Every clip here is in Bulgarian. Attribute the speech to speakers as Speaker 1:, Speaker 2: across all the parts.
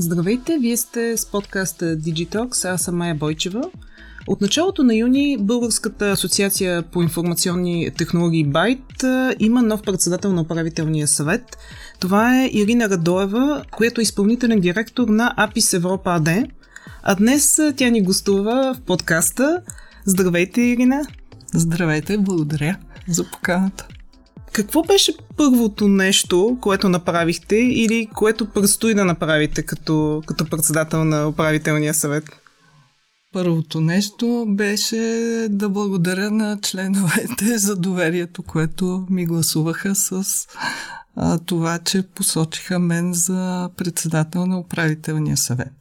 Speaker 1: Здравейте, вие сте с подкаста Digitox, аз съм Майя Бойчева. От началото на юни Българската асоциация по информационни технологии Байт има нов председател на управителния съвет. Това е Ирина Радоева, която е изпълнителен директор на Апис Европа АД. А днес тя ни гостува в подкаста. Здравейте, Ирина!
Speaker 2: Здравейте, благодаря за поканата.
Speaker 1: Какво беше първото нещо, което направихте или което предстои да направите като, като председател на управителния съвет?
Speaker 2: Първото нещо беше да благодаря на членовете за доверието, което ми гласуваха с а, това, че посочиха мен за председател на управителния съвет.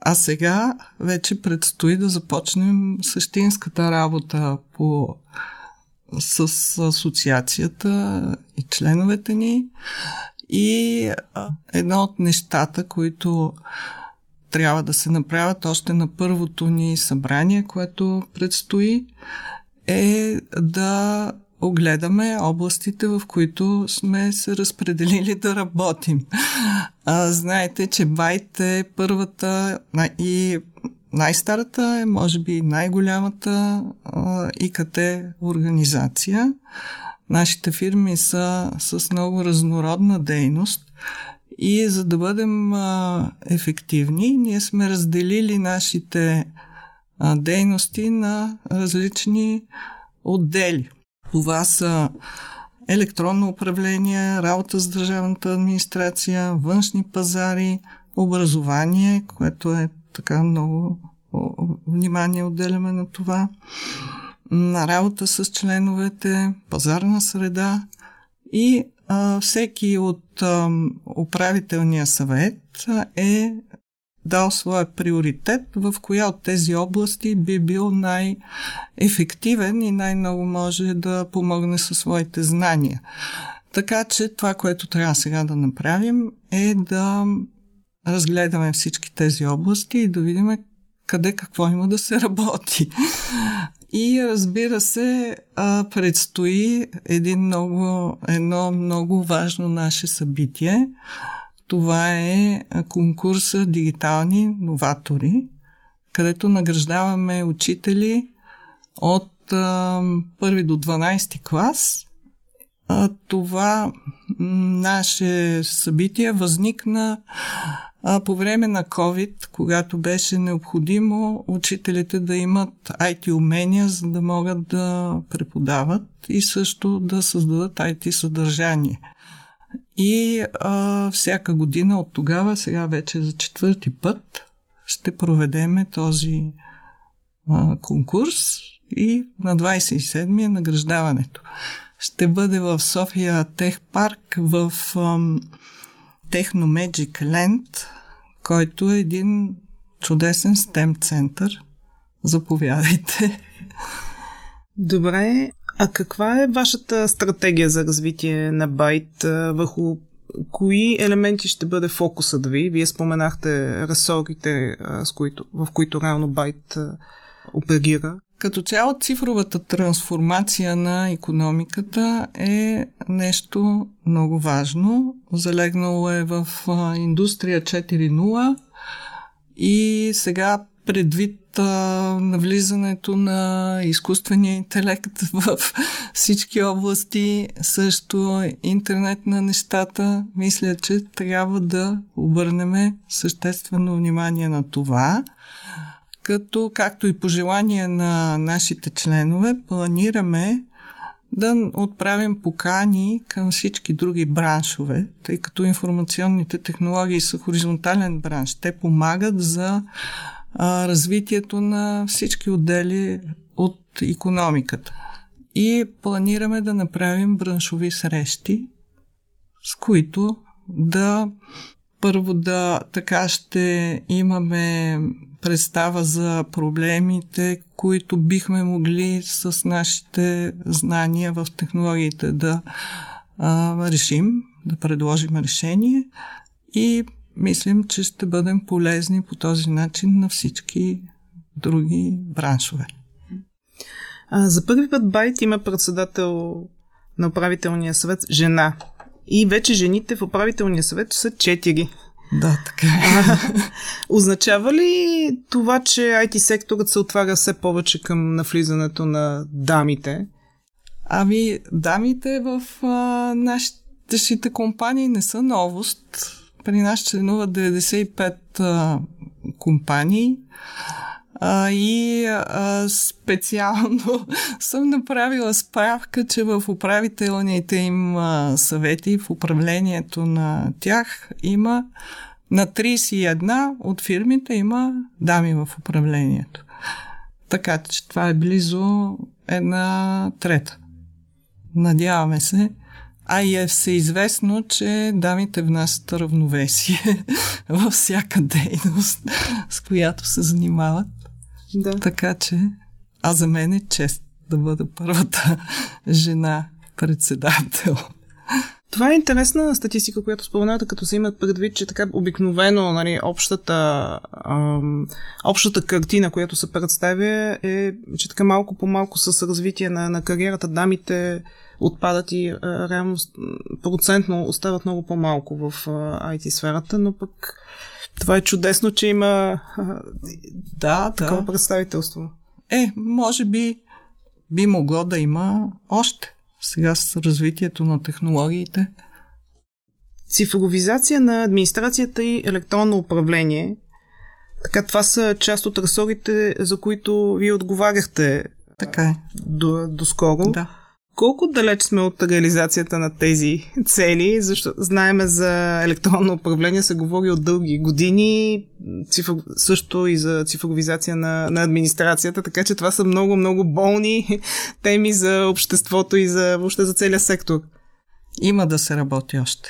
Speaker 2: А сега вече предстои да започнем същинската работа по с асоциацията и членовете ни. И едно от нещата, които трябва да се направят още на първото ни събрание, което предстои, е да огледаме областите, в които сме се разпределили да работим. А, знаете, че Байт е първата и най-старата е, може би, най-голямата а, ИКТ организация. Нашите фирми са с много разнородна дейност и за да бъдем ефективни, ние сме разделили нашите дейности на различни отдели. Това са електронно управление, работа с държавната администрация, външни пазари, образование, което е така много внимание отделяме на това. На работа с членовете, пазарна среда и а, всеки от а, управителния съвет е дал своя приоритет, в коя от тези области би бил най-ефективен и най-много може да помогне със своите знания. Така че това, което трябва сега да направим е да разгледаме всички тези области и да видим къде какво има да се работи. И разбира се, предстои един много, едно много важно наше събитие. Това е конкурса Дигитални новатори, където награждаваме учители от първи до 12 клас. Това наше събитие възникна а, по време на COVID, когато беше необходимо учителите да имат IT умения, за да могат да преподават и също да създадат IT съдържание. И а, всяка година от тогава, сега вече за четвърти път, ще проведеме този а, конкурс и на 27 е награждаването. Ще бъде в София Тех Парк в ам, Техно Magic Land, който е един чудесен STEM център. Заповядайте.
Speaker 1: Добре, а каква е вашата стратегия за развитие на Байт? Върху кои елементи ще бъде фокусът ви? Вие споменахте ресорите, с които, в които реално Байт оперира.
Speaker 2: Като цяло цифровата трансформация на економиката е нещо много важно. Залегнало е в индустрия 4.0 и сега предвид навлизането на изкуствения интелект в всички области, също интернет на нещата, мисля, че трябва да обърнем съществено внимание на това като, както и пожелание на нашите членове, планираме да отправим покани към всички други браншове, тъй като информационните технологии са хоризонтален бранш. Те помагат за а, развитието на всички отдели от економиката. И планираме да направим браншови срещи, с които да първо да така ще имаме представа за проблемите, които бихме могли с нашите знания в технологиите да а, решим, да предложим решение и мислим, че ще бъдем полезни по този начин на всички други браншове.
Speaker 1: А, за първи път Байт има председател на управителния съвет жена. И вече жените в управителния съвет са четири.
Speaker 2: Да, така.
Speaker 1: означава ли това, че IT секторът се отваря все повече към навлизането на дамите?
Speaker 2: Ами, дамите в а, нашите компании не са новост. При нас членуват 95 а, компании. А, и а, специално съм направила справка, че в управителните им а, съвети, в управлението на тях има на 31 от фирмите има дами в управлението. Така че това е близо една трета. Надяваме се. А и е всеизвестно, че дамите внасят равновесие във всяка дейност, с която се занимават. Да. Така че, а за мен е чест да бъда първата жена председател.
Speaker 1: Това е интересна статистика, която спомената, като се имат предвид, че така обикновено нали, общата, ам, общата картина, която се представя е, че така малко по малко с развитие на, на кариерата дамите отпадат и а, реално процентно остават много по-малко в а, IT сферата, но пък това е чудесно, че има а, да, такова да. представителство.
Speaker 2: Е, може би би могло да има още сега с развитието на технологиите.
Speaker 1: Цифровизация на администрацията и електронно управление. Така, това са част от ресорите, за които вие отговаряхте.
Speaker 2: Така е.
Speaker 1: До, доскоро.
Speaker 2: Да.
Speaker 1: Колко далеч сме от реализацията на тези цели? Защото знаеме за електронно управление се говори от дълги години, цифр... също и за цифровизация на, на администрацията, така че това са много, много болни теми за обществото и за, въобще за целия сектор.
Speaker 2: Има да се работи още.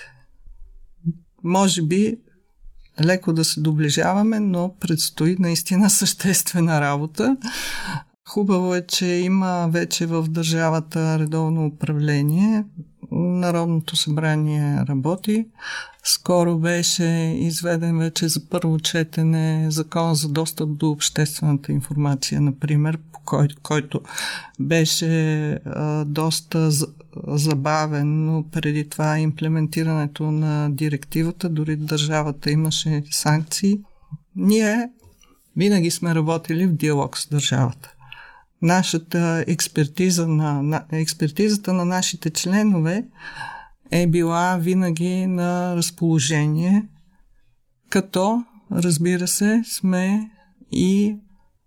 Speaker 2: Може би леко да се доближаваме, но предстои наистина съществена работа. Хубаво е, че има вече в държавата редовно управление. Народното събрание работи. Скоро беше изведен вече за първо четене закон за достъп до обществената информация, например, кой, който беше а, доста забавен, но преди това имплементирането на директивата, дори държавата имаше санкции. Ние винаги сме работили в диалог с държавата нашата експертиза на, на, експертизата на нашите членове е била винаги на разположение, като, разбира се, сме и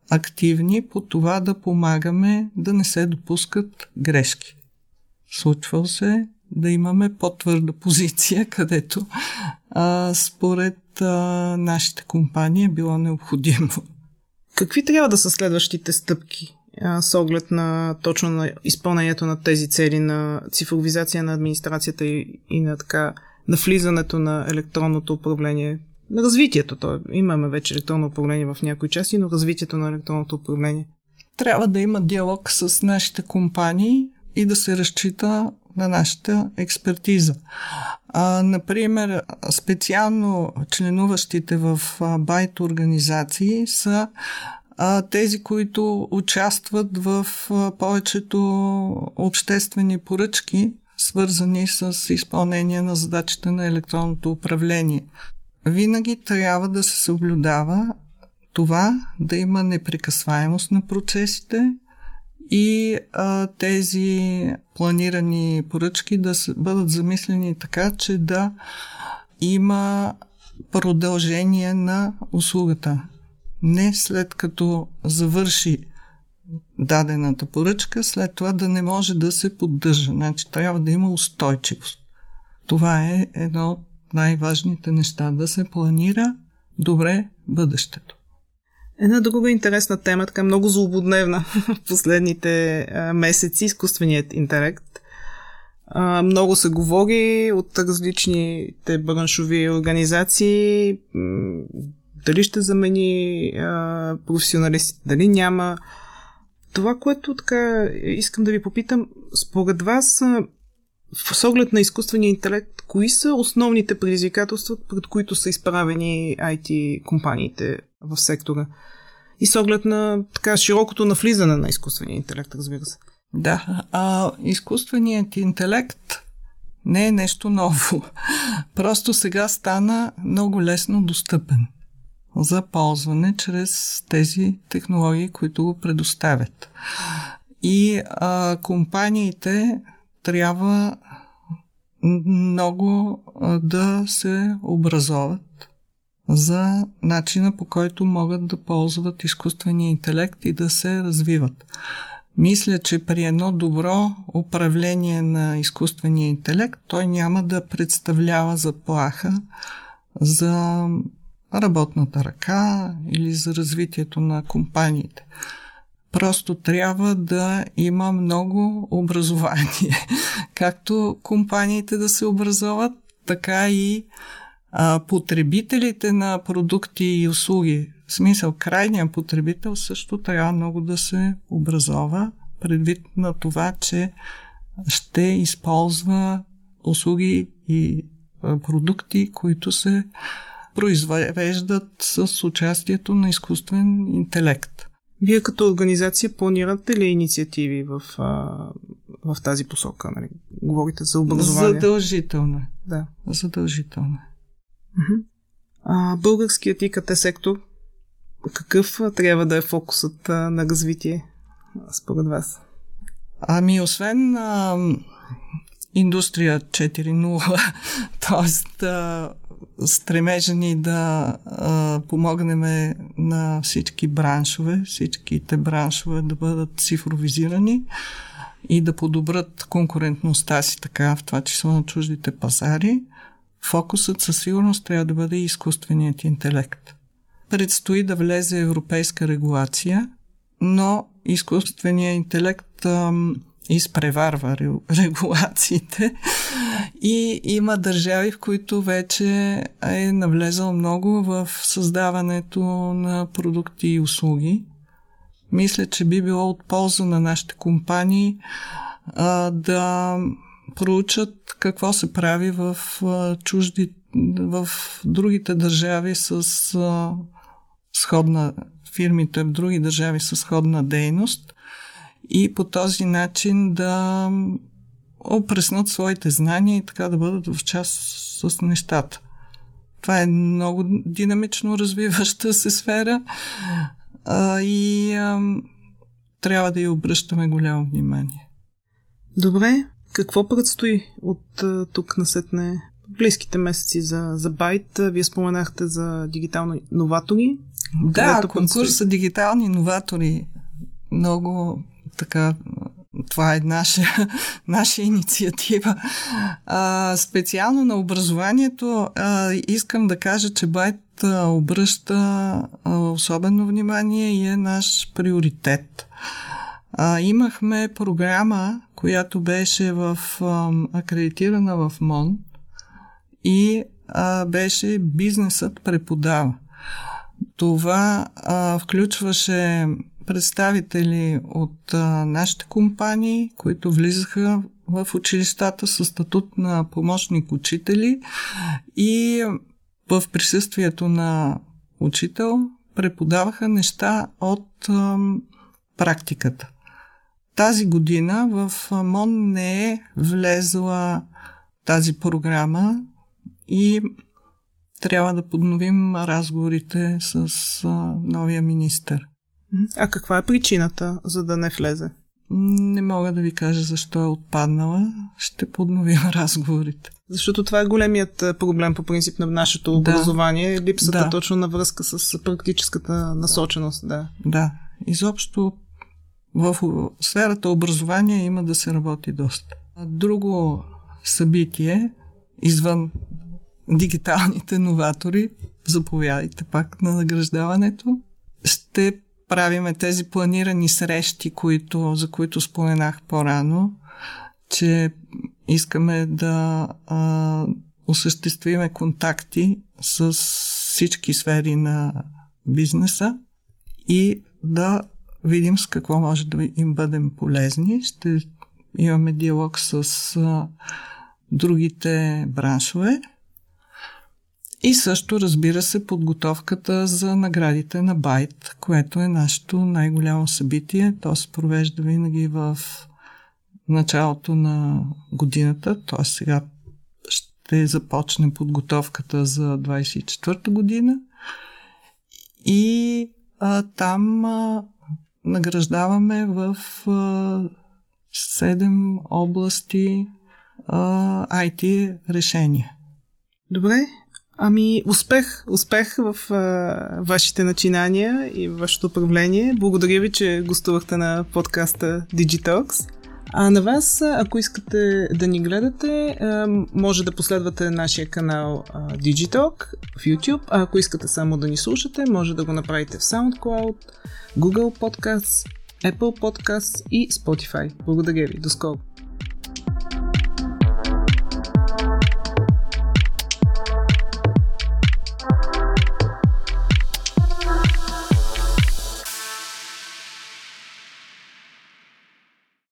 Speaker 2: активни по това да помагаме да не се допускат грешки. Случвал се да имаме по-твърда позиция, където а, според а, нашите компании е било необходимо.
Speaker 1: Какви трябва да са следващите стъпки с оглед на точно на изпълнението на тези цели на цифровизация на администрацията и, и на така на влизането на електронното управление, на развитието. То, имаме вече електронно управление в някои части, но развитието на електронното управление.
Speaker 2: Трябва да има диалог с нашите компании и да се разчита на нашата експертиза. А, например, специално членуващите в байт организации са тези, които участват в повечето обществени поръчки, свързани с изпълнение на задачите на електронното управление. Винаги трябва да се съблюдава това да има непрекъсваемост на процесите и а, тези планирани поръчки да се, бъдат замислени така, че да има продължение на услугата не след като завърши дадената поръчка, след това да не може да се поддържа. Значи трябва да има устойчивост. Това е едно от най-важните неща. Да се планира добре бъдещето.
Speaker 1: Една друга интересна тема, така много злободневна в последните месеци, изкуственият интелект. Много се говори от различните браншови организации дали ще замени а, професионалистите, дали няма. Това, което така искам да ви попитам, според вас, с оглед на изкуствения интелект, кои са основните предизвикателства, пред които са изправени IT компаниите в сектора? И с оглед на така широкото навлизане на изкуствения интелект, разбира се.
Speaker 2: Да, а изкуственият интелект не е нещо ново. Просто сега стана много лесно достъпен за ползване чрез тези технологии, които го предоставят. И а, компаниите трябва много да се образоват за начина по който могат да ползват изкуствения интелект и да се развиват. Мисля, че при едно добро управление на изкуствения интелект той няма да представлява заплаха за работната ръка или за развитието на компаниите. Просто трябва да има много образование. Както компаниите да се образоват, така и а, потребителите на продукти и услуги. В смисъл, крайният потребител също трябва много да се образова, предвид на това, че ще използва услуги и продукти, които се произвеждат с участието на изкуствен интелект.
Speaker 1: Вие като организация планирате ли инициативи в, в тази посока? Нали? Говорите за образование.
Speaker 2: Задължително. Е.
Speaker 1: Да.
Speaker 2: Задължително. Е.
Speaker 1: А, българският ИКТ сектор, какъв трябва да е фокусът на развитие според вас?
Speaker 2: Ами, освен а, индустрия 4.0, т.е. стремежа ни да а, помогнем на всички браншове, всичките браншове да бъдат цифровизирани и да подобрат конкурентността си така, в това число на чуждите пазари, фокусът със сигурност трябва да бъде изкуственият интелект. Предстои да влезе европейска регулация, но изкуственият интелект ам, изпреварва регулациите и има държави, в които вече е навлезал много в създаването на продукти и услуги. Мисля, че би било от полза на нашите компании а, да проучат какво се прави в а, чужди, в другите държави с а, сходна фирмите в други държави с сходна дейност и по този начин да опреснат своите знания и така да бъдат в част с нещата. Това е много динамично развиваща се сфера а, и а, трябва да й обръщаме голямо внимание.
Speaker 1: Добре, какво предстои от тук на сетне близките месеци за, за Байт? Вие споменахте за дигитални новатори.
Speaker 2: Да, конкурса Дигитални иноватори много така това е наша, наша инициатива. А, специално на образованието а, искам да кажа, че Байт обръща а, особено внимание и е наш приоритет. А, имахме програма, която беше в, а, акредитирана в МОН и а, беше Бизнесът преподава. Това а, включваше представители от а, нашите компании, които влизаха в училищата с статут на помощник учители и в присъствието на учител преподаваха неща от а, практиката. Тази година в МОН не е влезла тази програма и трябва да подновим разговорите с новия министр.
Speaker 1: А каква е причината, за да не влезе?
Speaker 2: Не мога да ви кажа защо е отпаднала. Ще подновим разговорите.
Speaker 1: Защото това е големият проблем по принцип на нашето образование. Да. Липсата да. точно на връзка с практическата насоченост. Да.
Speaker 2: да. Изобщо в сферата образование има да се работи доста. Друго събитие, извън дигиталните новатори, заповядайте пак на награждаването. Ще правиме тези планирани срещи, които, за които споменах по-рано, че искаме да а, осъществиме контакти с всички сфери на бизнеса и да видим с какво може да им бъдем полезни. Ще имаме диалог с а, другите браншове и също, разбира се, подготовката за наградите на Байт, което е нашето най-голямо събитие. То се провежда винаги в началото на годината, т.е. сега ще започне подготовката за 24-та година. И а, там а, награждаваме в а, 7 области а, IT решения.
Speaker 1: Добре. Ами, успех, успех в а, вашите начинания и вашето управление. Благодаря ви, че гостувахте на подкаста Digitalks. А на вас, ако искате да ни гледате, може да последвате нашия канал Digitalk в YouTube, а ако искате само да ни слушате, може да го направите в SoundCloud, Google Podcasts, Apple Podcasts и Spotify. Благодаря ви. До скоро!